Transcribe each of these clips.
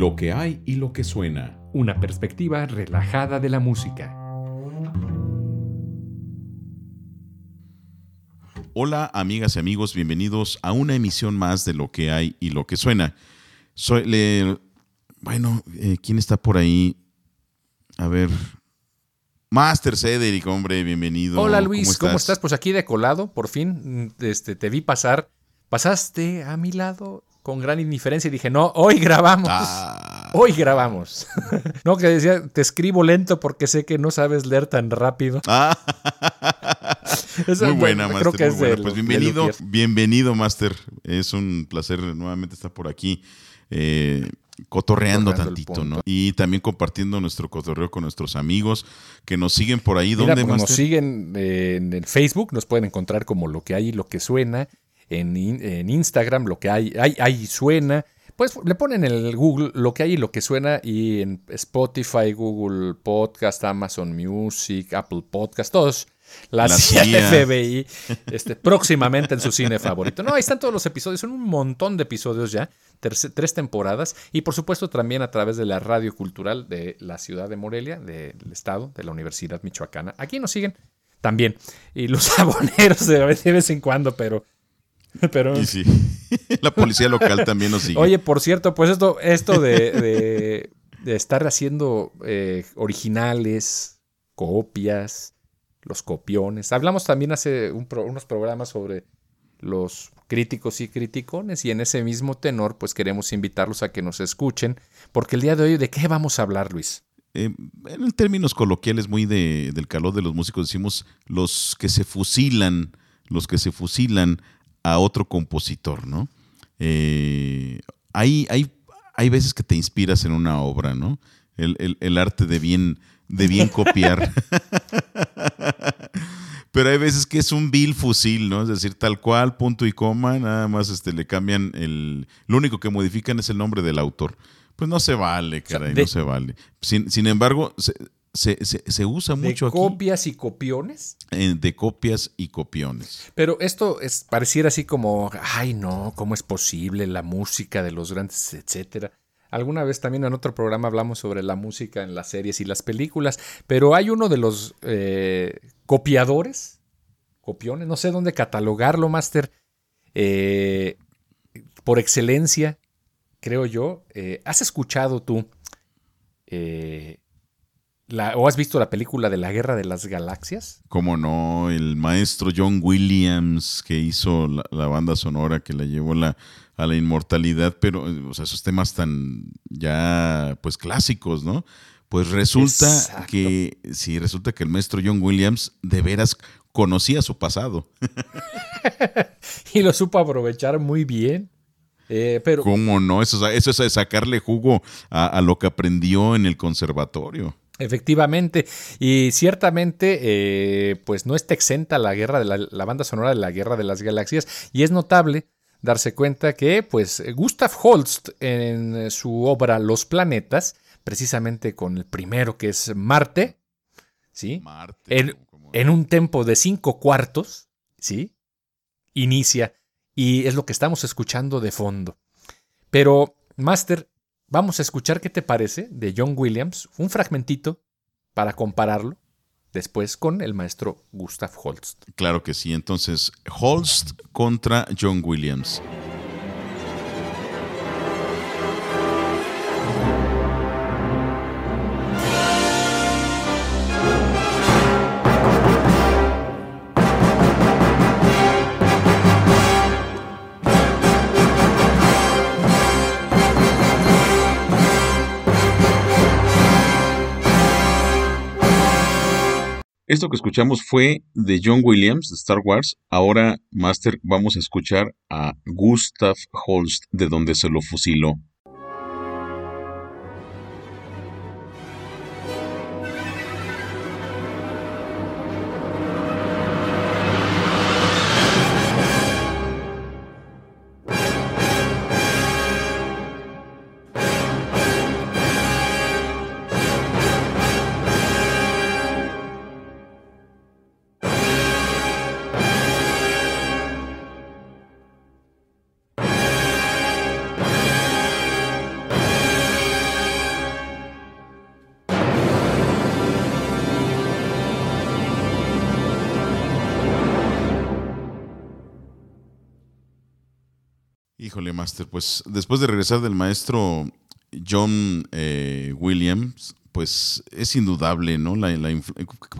Lo que hay y lo que suena. Una perspectiva relajada de la música. Hola amigas y amigos, bienvenidos a una emisión más de Lo que hay y lo que suena. Soy, le, bueno, eh, ¿quién está por ahí? A ver. Master Cedric, hombre, bienvenido. Hola Luis, ¿cómo estás? Pues aquí de colado, por fin este, te vi pasar. Pasaste a mi lado con gran indiferencia y dije, no, hoy grabamos. Ah. Hoy grabamos. no, que decía, te escribo lento porque sé que no sabes leer tan rápido. Ah. Esa, muy buena, creo Master. que muy es buena. del- Pues bienvenido, bienvenido, Master. Es un placer nuevamente estar por aquí. eh, cotorreando tantito. ¿no? Y también compartiendo nuestro cotorreo con nuestros amigos que nos siguen por ahí. Mira, ¿Dónde, pues nos siguen eh, en el Facebook, nos pueden encontrar como lo que hay y lo que suena. En, en Instagram, lo que hay, hay, hay suena. Pues le ponen en el Google lo que hay y lo que suena. Y en Spotify, Google Podcast, Amazon Music, Apple Podcast, todos. La, La CIA. FBI, este, próximamente en su cine favorito. No, ahí están todos los episodios, son un montón de episodios ya, terce- tres temporadas, y por supuesto también a través de la radio cultural de la ciudad de Morelia, del estado, de la Universidad Michoacana. Aquí nos siguen también, y los aboneros de vez en cuando, pero... pero Y sí. La policía local también nos sigue. Oye, por cierto, pues esto, esto de, de- de estar haciendo eh, originales, copias, los copiones. Hablamos también hace un pro- unos programas sobre los críticos y criticones y en ese mismo tenor pues queremos invitarlos a que nos escuchen porque el día de hoy de qué vamos a hablar Luis. Eh, en términos coloquiales, muy de- del calor de los músicos, decimos los que se fusilan, los que se fusilan a otro compositor, ¿no? Eh, hay, hay, hay veces que te inspiras en una obra, ¿no? El, el- el arte de bien, de bien copiar. Pero hay veces que es un vil fusil, ¿no? Es decir, tal cual, punto y coma, nada más este, le cambian el... Lo único que modifican es el nombre del autor. Pues no se vale, sea, caray, de- no se vale. Sin, sin embargo, se, se- se- se usa De mucho aquí copias y copiones. de copias y copiones. Pero esto es, pareciera así como, ay no, ¿cómo es posible la música de los grandes, etcétera? Alguna vez también en otro programa hablamos sobre la música en las series y las películas, pero hay uno de los eh, copiadores, copiones, no sé dónde catalogarlo, Master, eh, por excelencia, creo yo. Eh, ¿Has escuchado tú eh, la- o has visto la película de la Guerra de las Galaxias? Como no, el maestro John Williams que hizo la, la banda sonora que la llevó la- a la inmortalidad, pero o sea, esos temas tan ya pues clásicos, ¿no? Pues resulta Exacto. que sí, resulta que el maestro John Williams de veras conocía su pasado. y lo supo aprovechar muy bien. Eh, pero ¿Cómo no? Eso, es- eso es sacarle jugo a, a lo que aprendió en el conservatorio. Efectivamente, y ciertamente, eh, pues no está exenta la guerra de la, la banda sonora de la Guerra de las Galaxias, y es notable darse cuenta que, pues, Gustav Holst en su obra Los planetas, precisamente con el primero que es Marte, ¿sí? Marte. En- en un tempo de cinco cuartos, ¿sí? Inicia y es lo que estamos escuchando de fondo. Pero, Master, vamos a escuchar qué te parece de John Williams, un fragmentito para compararlo después con el maestro Gustav Holst. Claro que sí. Entonces, Holst contra John Williams. Esto que escuchamos fue de John Williams de Star Wars. Ahora, Master, vamos a escuchar a Gustav Holst, de donde se lo fusiló. Pues después de regresar del maestro John eh, Williams, pues es indudable, ¿no? La,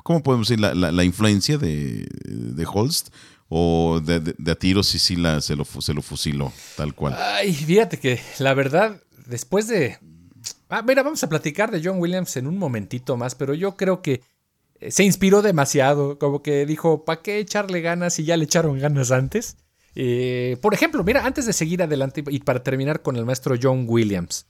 ¿Cómo podemos decir? La, influencia de, de, Holst o de, de, a tiros sí, sí la, se, lo, se lo fusiló, tal cual. Ay, fíjate que la verdad, después de... Ah, mira, vamos a platicar de John Williams en un momentito más, pero yo creo que eh, se inspiró demasiado, como que dijo, ¿para qué echarle ganas si ya le echaron ganas antes? Eh, por ejemplo, mira, antes de seguir adelante y para terminar con el maestro John Williams,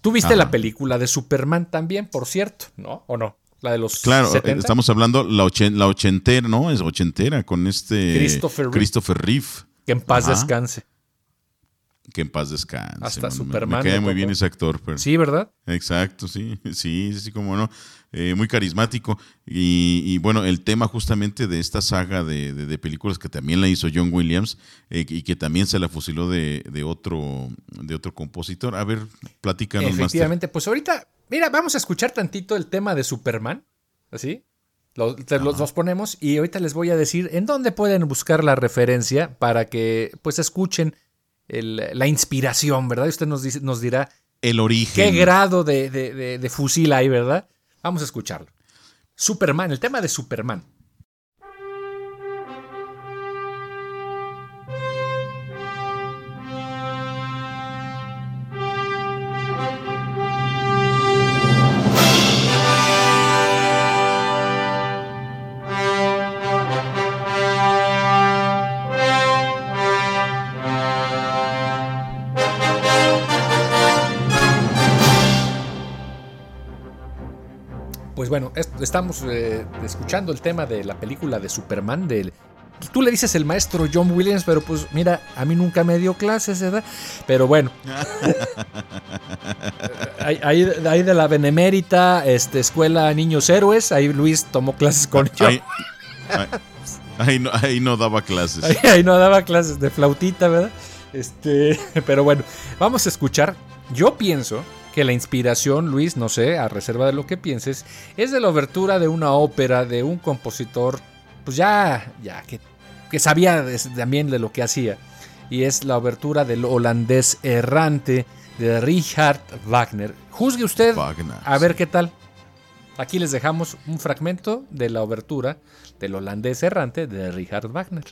tú viste la película de Superman también, por cierto, ¿no? ¿O no? La de los Claro, estamos hablando la, la ochentera, ¿no? Es ochentera con este Christopher, Christopher Reeve. Que en paz descanse. Que en paz descanse. Hasta Superman. Me, cae muy bien ese actor. Sí, ¿verdad? Exacto, sí. Sí, sí, como no. Eh, muy carismático. Y, bueno, el tema justamente de esta saga de, películas que también la hizo John Williams eh, y que también se la fusiló de, otro, de otro compositor. A ver, platícanos más. Efectivamente, pues ahorita, mira, vamos a escuchar tantito el tema de Superman. ¿Así? Los, los, ponemos y ahorita les voy a decir en dónde pueden buscar la referencia para que pues escuchen la inspiración, ¿verdad? Y usted nos, dice, nos dirá el origen. ¿Qué grado de, de fusil hay, verdad? Vamos a escucharlo. Superman, el tema de Superman. Bueno, estamos eh, escuchando el tema de la película de Superman, del, tú le dices el maestro John Williams, pero pues mira, a mí nunca me dio clases, ¿verdad? Pero bueno. ahí, de la Benemérita, este, Escuela Niños Héroes, ahí Luis tomó clases con yo. Ahí, no, ahí no daba clases. Ahí, ahí, no daba clases de flautita, ¿verdad? Este, pero bueno, vamos a escuchar. Yo pienso que la inspiración, Luis, no sé, a reserva de lo que pienses, es de la obertura de una ópera de un compositor, pues ya, ya, que, que sabía también de lo que hacía. Y es la obertura del holandés errante de Richard Wagner. Juzgue usted a ver qué tal. Aquí les dejamos un fragmento de la obertura del holandés errante de Richard Wagner.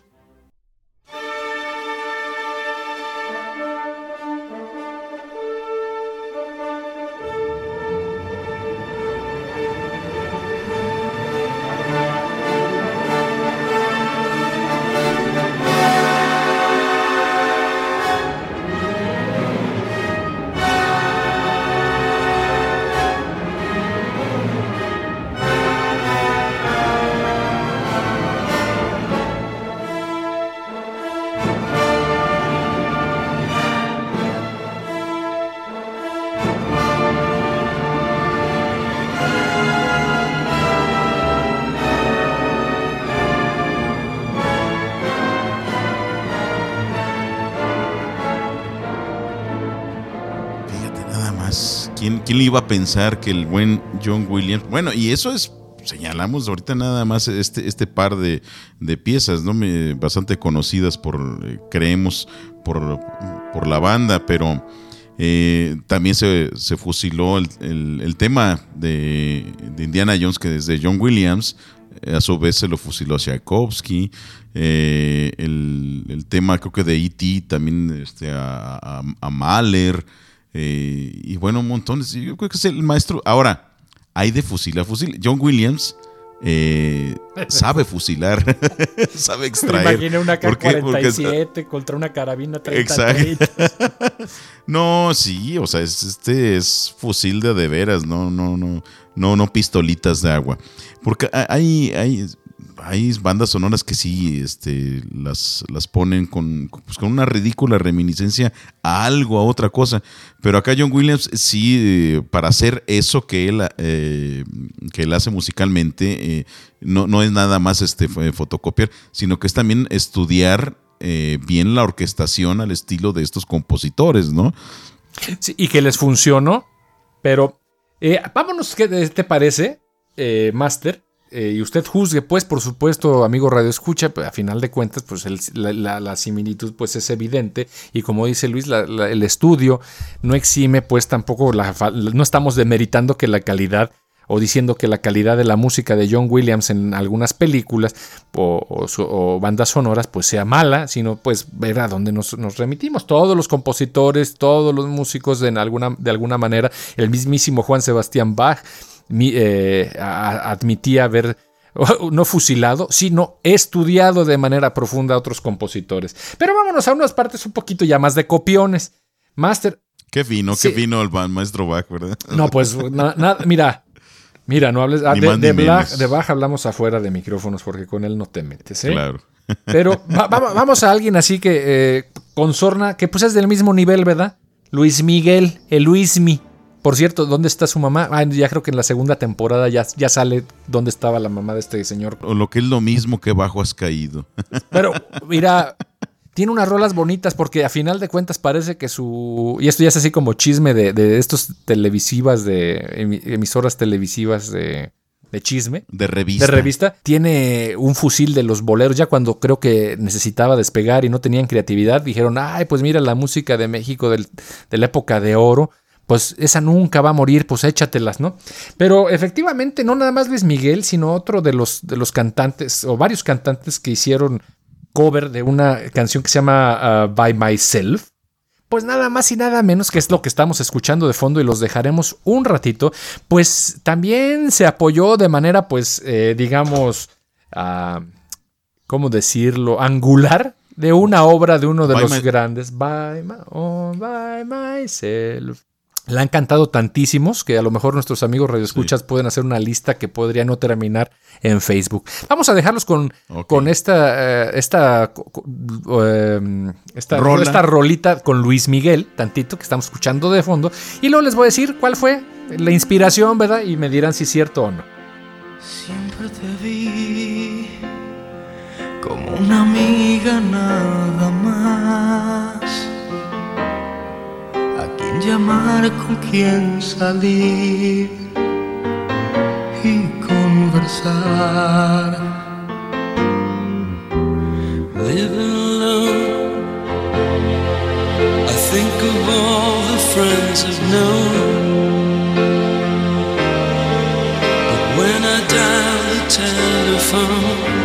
¿Quién le iba a pensar que el buen John Williams? Bueno, y eso es, señalamos ahorita nada más este, este par de, piezas, ¿no? bastante conocidas por, eh, creemos, por, por, la banda, pero eh, también se, fusiló el, tema de, Indiana Jones, que desde John Williams, eh, a su vez se lo fusiló a Tchaikovsky. el, tema creo que de E.T. también este, a, a Mahler. Eh, y bueno, montones. Yo creo que es el maestro. Ahora, hay de fusil a fusil. John Williams eh, sabe fusilar, sabe extraer. Me una K-47 contra una carabina 33. Exacto. no, sí, o sea, este es fusil de de veras, no, no, no, no, no pistolitas de agua. Porque hay, hay hay bandas sonoras que sí este, las, las ponen con, pues, con una ridícula reminiscencia a algo, a otra cosa. Pero acá John Williams sí, eh, para hacer eso que él, eh, que él hace musicalmente, eh, no, no, es nada más este, fotocopiar, sino que es también estudiar bien la orquestación al estilo de estos compositores, ¿no? Sí, y que les funcionó. Pero vámonos, ¿qué te parece, Master? Eh, y usted juzgue, pues, por supuesto, amigo Radio Escucha, a final de cuentas, pues la, similitud pues es evidente. Y como dice Luis, el estudio no exime, pues tampoco no estamos demeritando que la calidad o diciendo que la calidad de la música de John Williams en algunas películas o, bandas sonoras pues sea mala, sino pues ver a dónde nos, remitimos. Todos los compositores, todos los músicos de alguna, de alguna manera, el mismísimo Juan Sebastián Bach eh, admitía haber no fusilado, sino estudiado de manera profunda a otros compositores. Pero vámonos a unas partes un poquito ya más de copiones. Master. Qué vino, qué vino el maestro Bach, ¿verdad? No, pues nada, mira, Mira, no hables. Ah, de, de, Bach, hablamos afuera de micrófonos porque con él no te metes, ¿eh? Claro. Pero vamos a alguien así que eh, con sorna, que pues es del mismo nivel, ¿verdad? Luis Miguel, el Luismi. Por cierto, ¿dónde está su mamá? Ah, ya creo que en la segunda temporada ya, ya sale dónde estaba la mamá de este señor. O lo que es lo mismo que bajo has caído. Pero, mira, tiene unas rolas bonitas porque a final de cuentas parece que su... Y esto ya es así como chisme de, de estos televisivas, de emisoras televisivas de, de chisme. De revista. De revista. Tiene un fusil de los boleros. Ya cuando creo que necesitaba despegar y no tenían creatividad, dijeron, ay, pues mira la música de México de la época de oro. Pues esa nunca va a morir, pues échatelas, ¿no? Pero efectivamente, no nada más Luis Miguel, sino otro de los, de los cantantes, o varios cantantes que hicieron cover de una canción que se llama uh, By Myself. Pues nada más y nada menos que es lo que estamos escuchando de fondo y los dejaremos un ratito. Pues también se apoyó de manera, pues, eh, digamos, uh, ¿cómo decirlo? Angular de una obra de uno de los grandes. By, oh, by myself. La han cantado tantísimos que a lo mejor nuestros amigos radioescuchas pueden hacer una lista que podría no terminar en Facebook. Vamos a dejarlos con, con esta, eh, esta, em, esta, esta rolita con Luis Miguel, tantito que estamos escuchando de fondo. Y luego les voy a decir cuál fue la inspiración, ¿verdad? Y me dirán si es cierto o no. Siempre te vi como una amiga nada más llamar, con quien salir y conversar. Living alone, I think of all the friends I've known. But when I dial the telephone,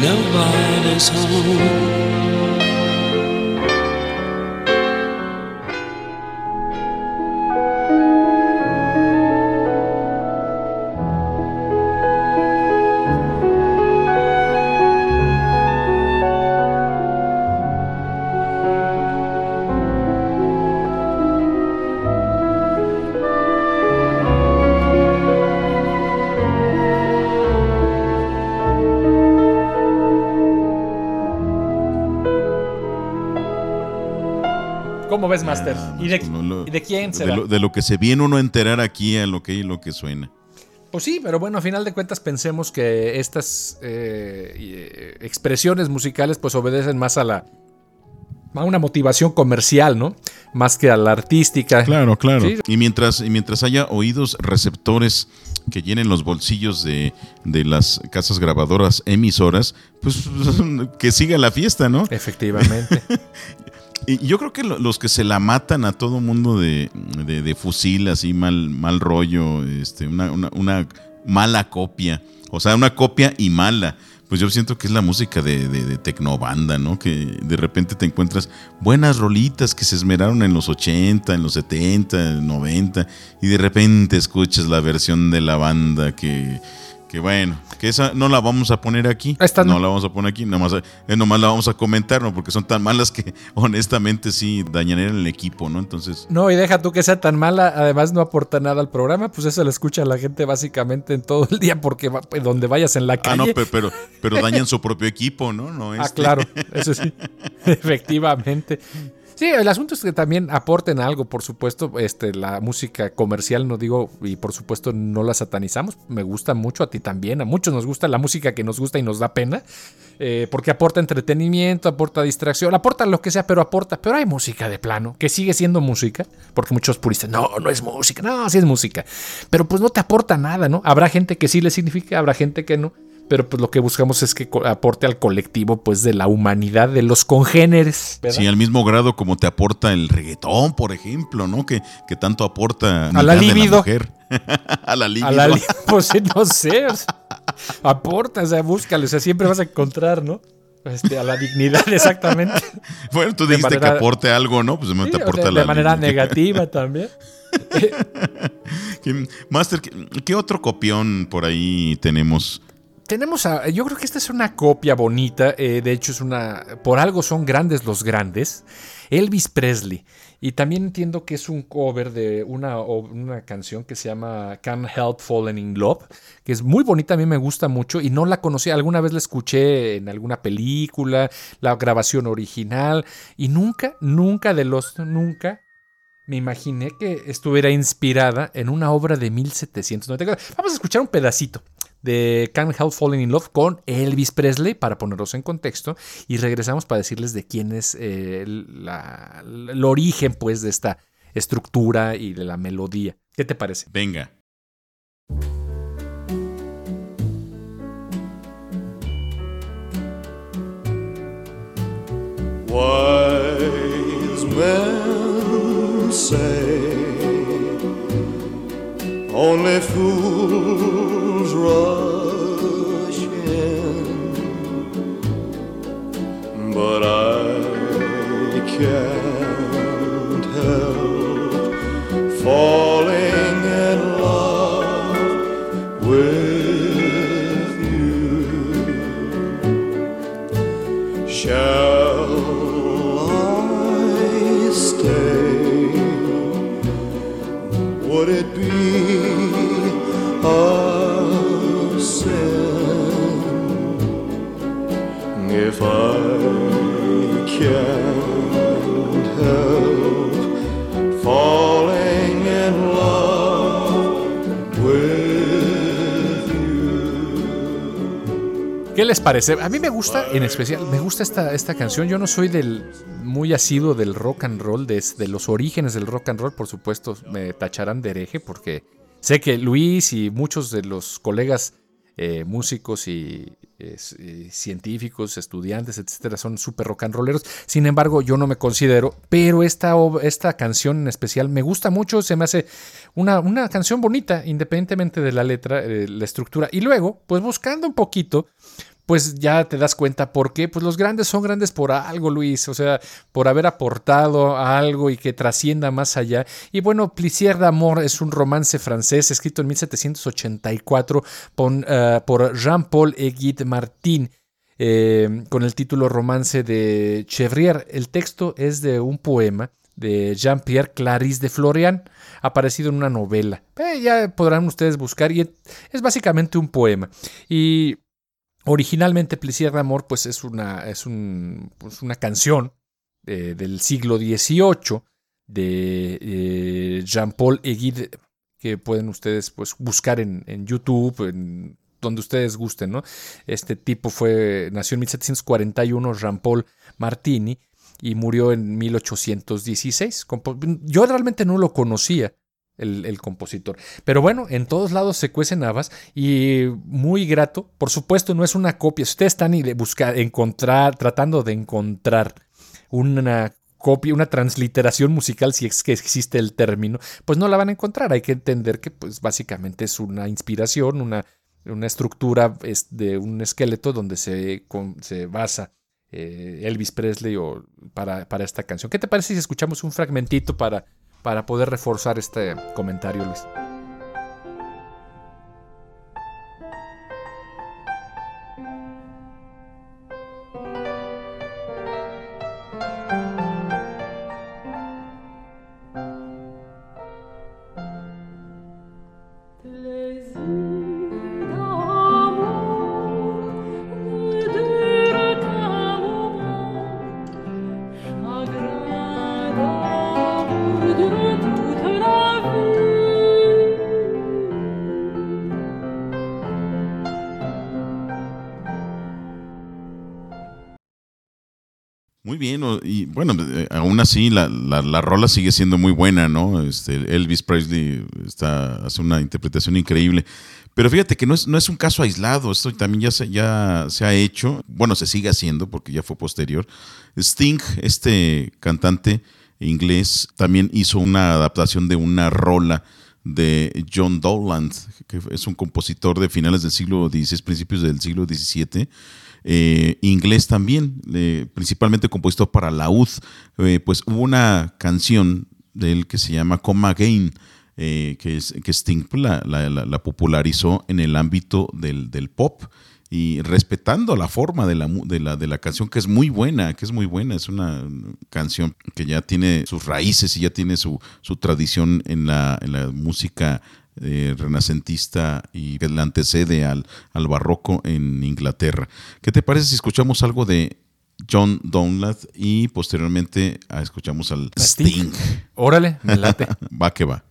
nobody's home. ¿Cómo ves, Master? Ah, ¿Y, de, quién será? De lo, que se viene uno a enterar aquí a lo que, lo que suena. Pues sí, pero bueno, a final de cuentas pensemos que estas eh, eh, expresiones musicales pues obedecen más a la a una motivación comercial, ¿no? Más que a la artística. Claro, claro. Y, mientras, y mientras haya oídos receptores que llenen los bolsillos de, de, las casas grabadoras emisoras, pues que siga la fiesta, ¿no? Efectivamente. Y yo creo que los que se la matan a todo mundo de, fusil, así mal, mal rollo, este, una, mala copia, o sea, una copia y mala. Pues yo siento que es la música de, de, tecnobanda, ¿no? Que de repente te encuentras buenas rolitas que se esmeraron en los 80, en los 70, 90, y de repente escuchas la versión de la banda que que bueno, que esa no la vamos a poner aquí. Esta no. la vamos a poner aquí, nomás, eh, nomás la vamos a comentar, ¿no? Porque son tan malas que honestamente sí dañarían el equipo, ¿no? Entonces. No, y deja tú que sea tan mala, además no aporta nada al programa, pues eso lo escucha la gente básicamente en todo el día, porque pues, donde vayas en la calle. Ah, no, pero, pero, dañan su propio equipo, ¿no? no Ah, claro, eso sí. Efectivamente. Sí, el asunto es que también aporten algo, por supuesto, este, la música comercial, no digo, y por supuesto no la satanizamos, me gusta mucho, a ti también, a muchos nos gusta la música que nos gusta y nos da pena, eh, porque aporta entretenimiento, aporta distracción, aporta lo que sea, pero aporta, pero hay música de plano, que sigue siendo música, porque muchos puristas, no, no es música, no, sí es música, pero pues no te aporta nada, ¿no? Habrá gente que sí le significa, habrá gente que no pero pues lo que buscamos es que aporte al colectivo pues de la humanidad, de los congéneres. Sí, al mismo grado como te aporta el reggaetón, por ejemplo, ¿no? Que, que tanto aporta a la libido. mujer. a la libido. A la pues no sé, aporta, o sea, búscalo, o sea, siempre vas a encontrar, ¿no? Este, a la dignidad, exactamente. bueno, tú dijiste que aporte algo, ¿no? Pues sí, te aporta de, la De manera negativa también. Master, ¿qué otro copión por ahí tenemos? Tenemos a, yo creo que esta es una copia bonita, eh, de hecho es una, por algo son grandes los grandes, Elvis Presley. Y también entiendo que es un cover de una, una canción que se llama Can't Help Falling in Love, que es muy bonita, a mí me gusta mucho y no la conocía, alguna vez la escuché en alguna película, la grabación original, y nunca, nunca de los, nunca me imaginé que estuviera inspirada en una obra de 1794. Vamos a escuchar un pedacito de Can't Help Falling in Love con Elvis Presley para ponerlos en contexto y regresamos para decirles de quién es eh, el origen pues de esta estructura y de la melodía. ¿Qué te parece? Venga. Wise men say only fools rush in, but I can't les parece? A mí me gusta, en especial, me gusta esta, esta canción. Yo no soy del muy asiduo del rock and roll, de, de los orígenes del rock and roll, por supuesto, me tacharán de hereje porque sé que Luis y muchos de los colegas eh, músicos y, científicos, estudiantes, etcétera, son súper rock and rolleros. Sin embargo, yo no me considero, pero esta, esta canción en especial me gusta mucho, se me hace una, una canción bonita, independientemente de la letra, eh, la estructura. Y luego, pues buscando un poquito, pues ya te das cuenta por qué. Pues los grandes son grandes por algo, Luis. O sea, por haber aportado a algo y que trascienda más allá. Y bueno, Plissier d'Amour es un romance francés escrito en 1784 pon- eh, por Jean-Paul Eguide Martin. eh, con el título Romance de Chevrier. El texto es de un poema de Jean-Pierre Clarisse de Florian, aparecido en una novela. Eh, ya podrán ustedes buscar y es básicamente un poema. Y Originalmente Plaisir d'Amour pues es una, es un, pues, una canción eh, del siglo XVIII de eh, Jean-Paul Eguide que pueden ustedes pues, buscar en, en YouTube, en donde ustedes gusten. ¿no? Este tipo fue, nació en 1741, Jean-Paul Martini, y murió en 1816. Compo- Yo realmente no lo conocía el, compositor. Pero bueno, en todos lados se cuecen habas y muy grato. Por supuesto, no es una copia. Si ustedes están y de buscar, encontrar, tratando de encontrar una copia, una transliteración musical, si es que existe el término, pues no la van a encontrar. Hay que entender que, pues, básicamente es una inspiración, una, una estructura es de un esqueleto donde se, se basa eh, Elvis Presley o para, para esta canción. ¿Qué te parece si escuchamos un fragmentito para, para poder reforzar este comentario, Luis? Bueno, eh, aún así la, la, la rola sigue siendo muy buena, ¿no? Este, Elvis Presley está, hace una interpretación increíble. Pero fíjate que no es, no es un caso aislado, esto también ya se, ya se ha hecho, bueno, se sigue haciendo porque ya fue posterior. Sting, este cantante inglés, también hizo una adaptación de una rola de John Dowland, que es un compositor de finales del siglo XVI, principios del siglo XVII. Eh, inglés también, principalmente compositor para laúd. Eh, pues hubo una canción de él que se llama Come Again, eh, que, es, que Sting pues, la, la- la- la popularizó en el ámbito del, pop y respetando la forma de la, mu- de, la, de la canción, que es muy buena, que es muy buena, es una canción que ya tiene sus raíces y ya tiene su, su tradición en la, en la música eh, renacentista y que la antecede al, al barroco en Inglaterra. ¿Qué te parece si escuchamos algo de John Donlad y posteriormente ah, escuchamos al Sting. Sting? Órale, me late. Va que va.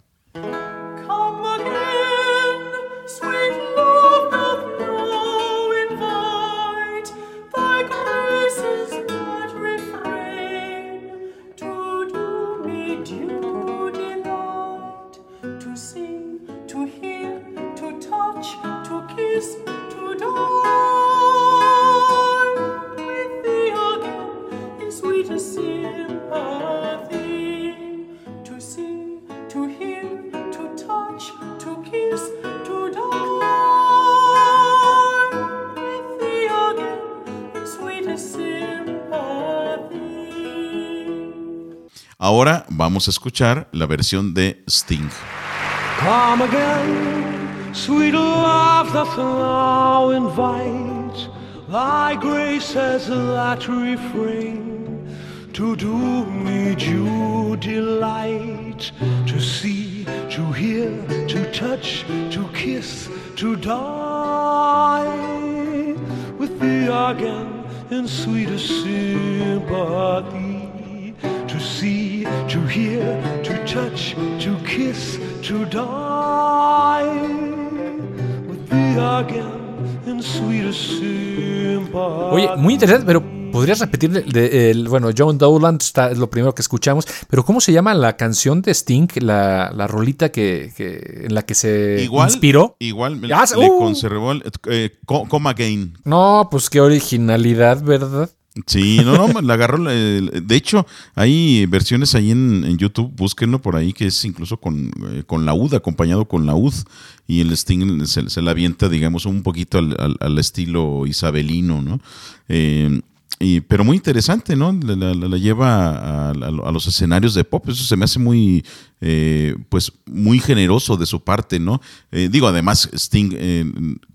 Vamos a escuchar la versión de Sting. Come again, sweet love doth now invite thy grace that refrain to do me due delight to see, to hear, to touch, to kiss, to die with thee again in sweetest sympathy see, to hear, to touch, to kiss, to die with thee again in sweetest sympathy. Oye, muy interesante, pero podrías repetir de- de- el, bueno, John Dowland está, es lo primero que escuchamos, pero ¿cómo se llama la canción de Sting, la, la rolita que, que- en la que se Igual, inspiró? igual me- Ah, le uh. conservó el, eh, Come Again. No, pues qué originalidad, ¿verdad? Sí, no, no, la agarró. De hecho, hay versiones ahí en, YouTube, búsquenlo por ahí, que es incluso con, eh, con laúd, acompañado con laúd. Y el Sting se, se la avienta, digamos, un poquito al, al- estilo isabelino, ¿no? Eh, y, pero muy interesante, ¿no? La, la- la- la lleva a, a- a los escenarios de pop. Eso se me hace muy, eh, pues, muy generoso de su parte, ¿no? Eh, digo, además, Sting, eh,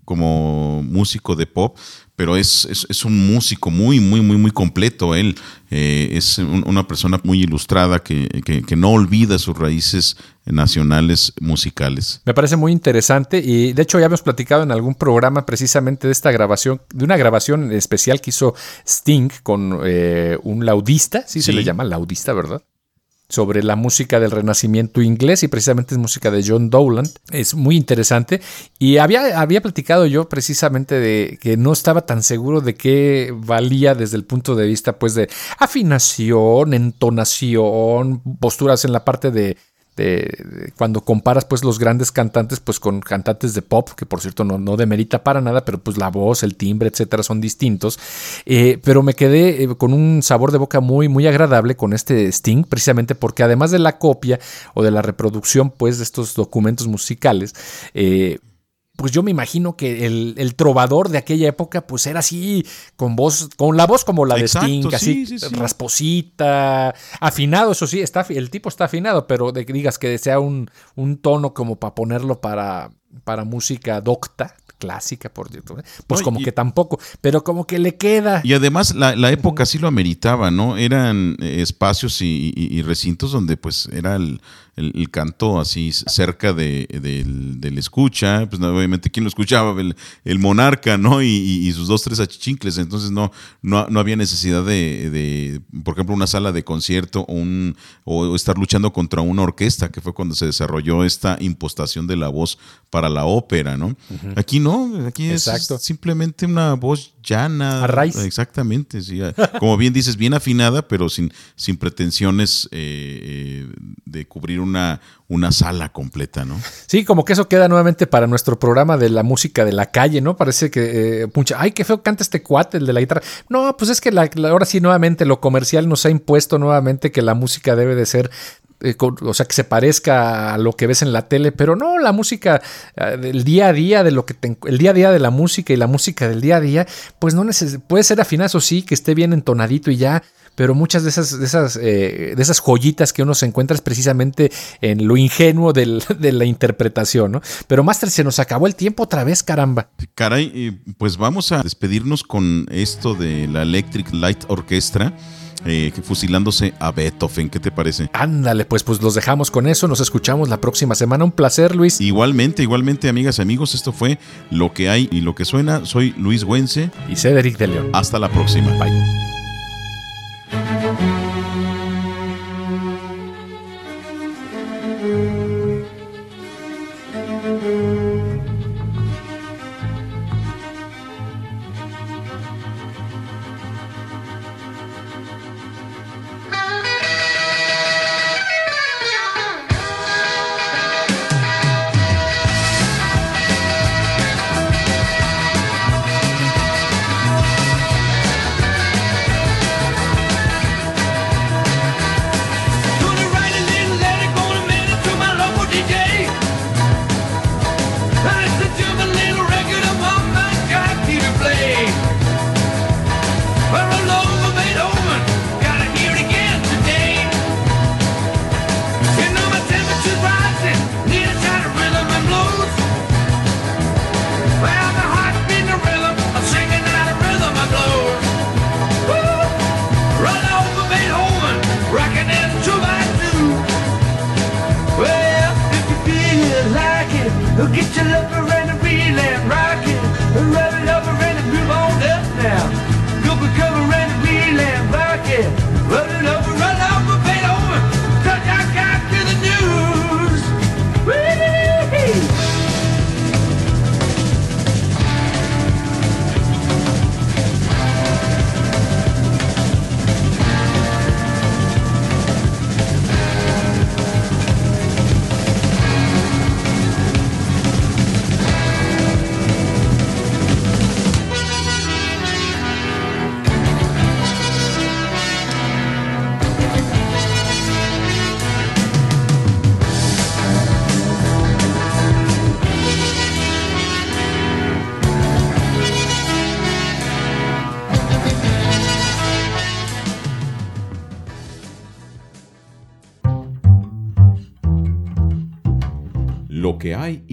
como músico de pop, pero es, es, es un músico muy, muy, muy, muy completo. Él Eh, es un- una persona muy ilustrada que, que- que no olvida sus raíces nacionales musicales. Me parece muy interesante y de hecho ya hemos platicado en algún programa precisamente de esta grabación, de una grabación especial que hizo Sting con eh, un laudista, sí, se le llama laudista, ¿verdad? Sobre la música del Renacimiento inglés y precisamente es música de John Dowland. Es muy interesante y había, había platicado yo precisamente de que no estaba tan seguro de qué valía desde el punto de vista pues de afinación, entonación, posturas en la parte de de cuando comparas pues los grandes cantantes pues con cantantes de pop, que por cierto no, no demerita para nada, pero pues la voz, el timbre, etcétera son distintos. Eh, pero me quedé eh, con un sabor de boca muy, muy agradable con este Sting, precisamente porque además de la copia o de la reproducción pues de estos documentos musicales, eh, pues yo me imagino que el, el trovador de aquella época, pues era así, con voz, con la voz como la de Sting, así sí, sí, sí. rasposita, afinado, eso sí, está, el tipo está afinado, pero de que digas que sea un, un tono como para ponerlo para, para música docta, clásica, por ¿eh? pues No, como y- que tampoco, pero como que le queda. Y además la, la época sí lo ameritaba, ¿no? Eran eh, espacios y, y- y recintos donde pues era el, el- el canto así cerca de, del, del escucha, pues obviamente quién lo escuchaba, el, el monarca, ¿no? Y, y- y sus dos, tres achichincles, entonces no, no, no había necesidad de, de, por ejemplo, una sala de concierto o, un, o estar luchando contra una orquesta, que fue cuando se desarrolló esta impostación de la voz para la ópera, ¿no? Aquí no, aquí es simplemente una voz llana. A raíz. Exactamente, sí. Como bien dices, bien afinada, pero sin, sin pretensiones eh, eh, de cubrir una, una sala completa, ¿no? Sí, como que eso queda nuevamente para nuestro programa de la música de la calle, ¿no? Parece que, eh, pucha, ay, qué feo canta este cuate, el de la guitarra. No, pues es que la- la- ahora sí, nuevamente, lo comercial nos ha impuesto nuevamente que la música debe de ser eh, o sea, que se parezca a lo que ves en la tele, pero no, la música eh, del día a día, de lo que el día a día de la música y la música del día a día, pues no puede ser afinada, eso sí, que esté bien entonadito y ya, pero muchas de esas, de esas, eh, de esas joyitas que uno se encuentra es precisamente en lo ingenuo de la interpretación, ¿no? Pero Master, se nos acabó el tiempo otra vez, caramba. Caray, eh, pues vamos a despedirnos con esto de la Electric Light Orchestra, eh, fusilándose a Beethoven. ¿Qué te parece? Ándale, pues, pues los dejamos con eso, nos escuchamos la próxima semana. Un placer, Luis. Igualmente, igualmente, amigas y amigos, esto fue Lo que hay y lo que suena. Soy Luis Güense. Y Cedric de León. Hasta la próxima. Bye.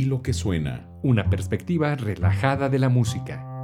Lo que suena. Una perspectiva relajada de la música.